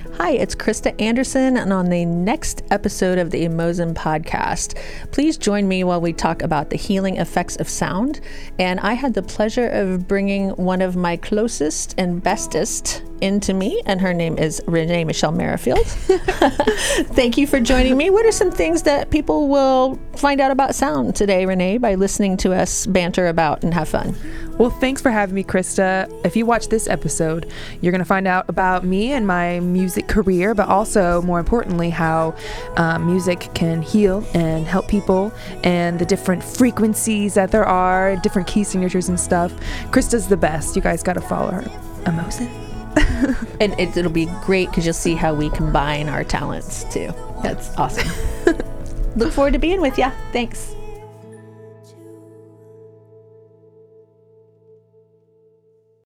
Hi, it's Krista Anderson, and on the next episode of the Emozen podcast, please join me while we talk about the healing effects of sound. And I had the pleasure of bringing one of my closest and bestest into me, and her name is Renee Michelle Merrifield. Thank you for joining me. What are some things that people will find out about sound today, Renee, by listening to us banter about and have fun? Well, thanks for having me, Krista. If you watch this episode, you're going to find out about me and my music career, but also, more importantly, how uh, music can heal and help people and the different frequencies that there are, different key signatures and stuff. Krista's the best. You guys got to follow her. Emozen. and it, it'll be great because you'll see how we combine our talents too. That's awesome. Look forward to being with you. Thanks.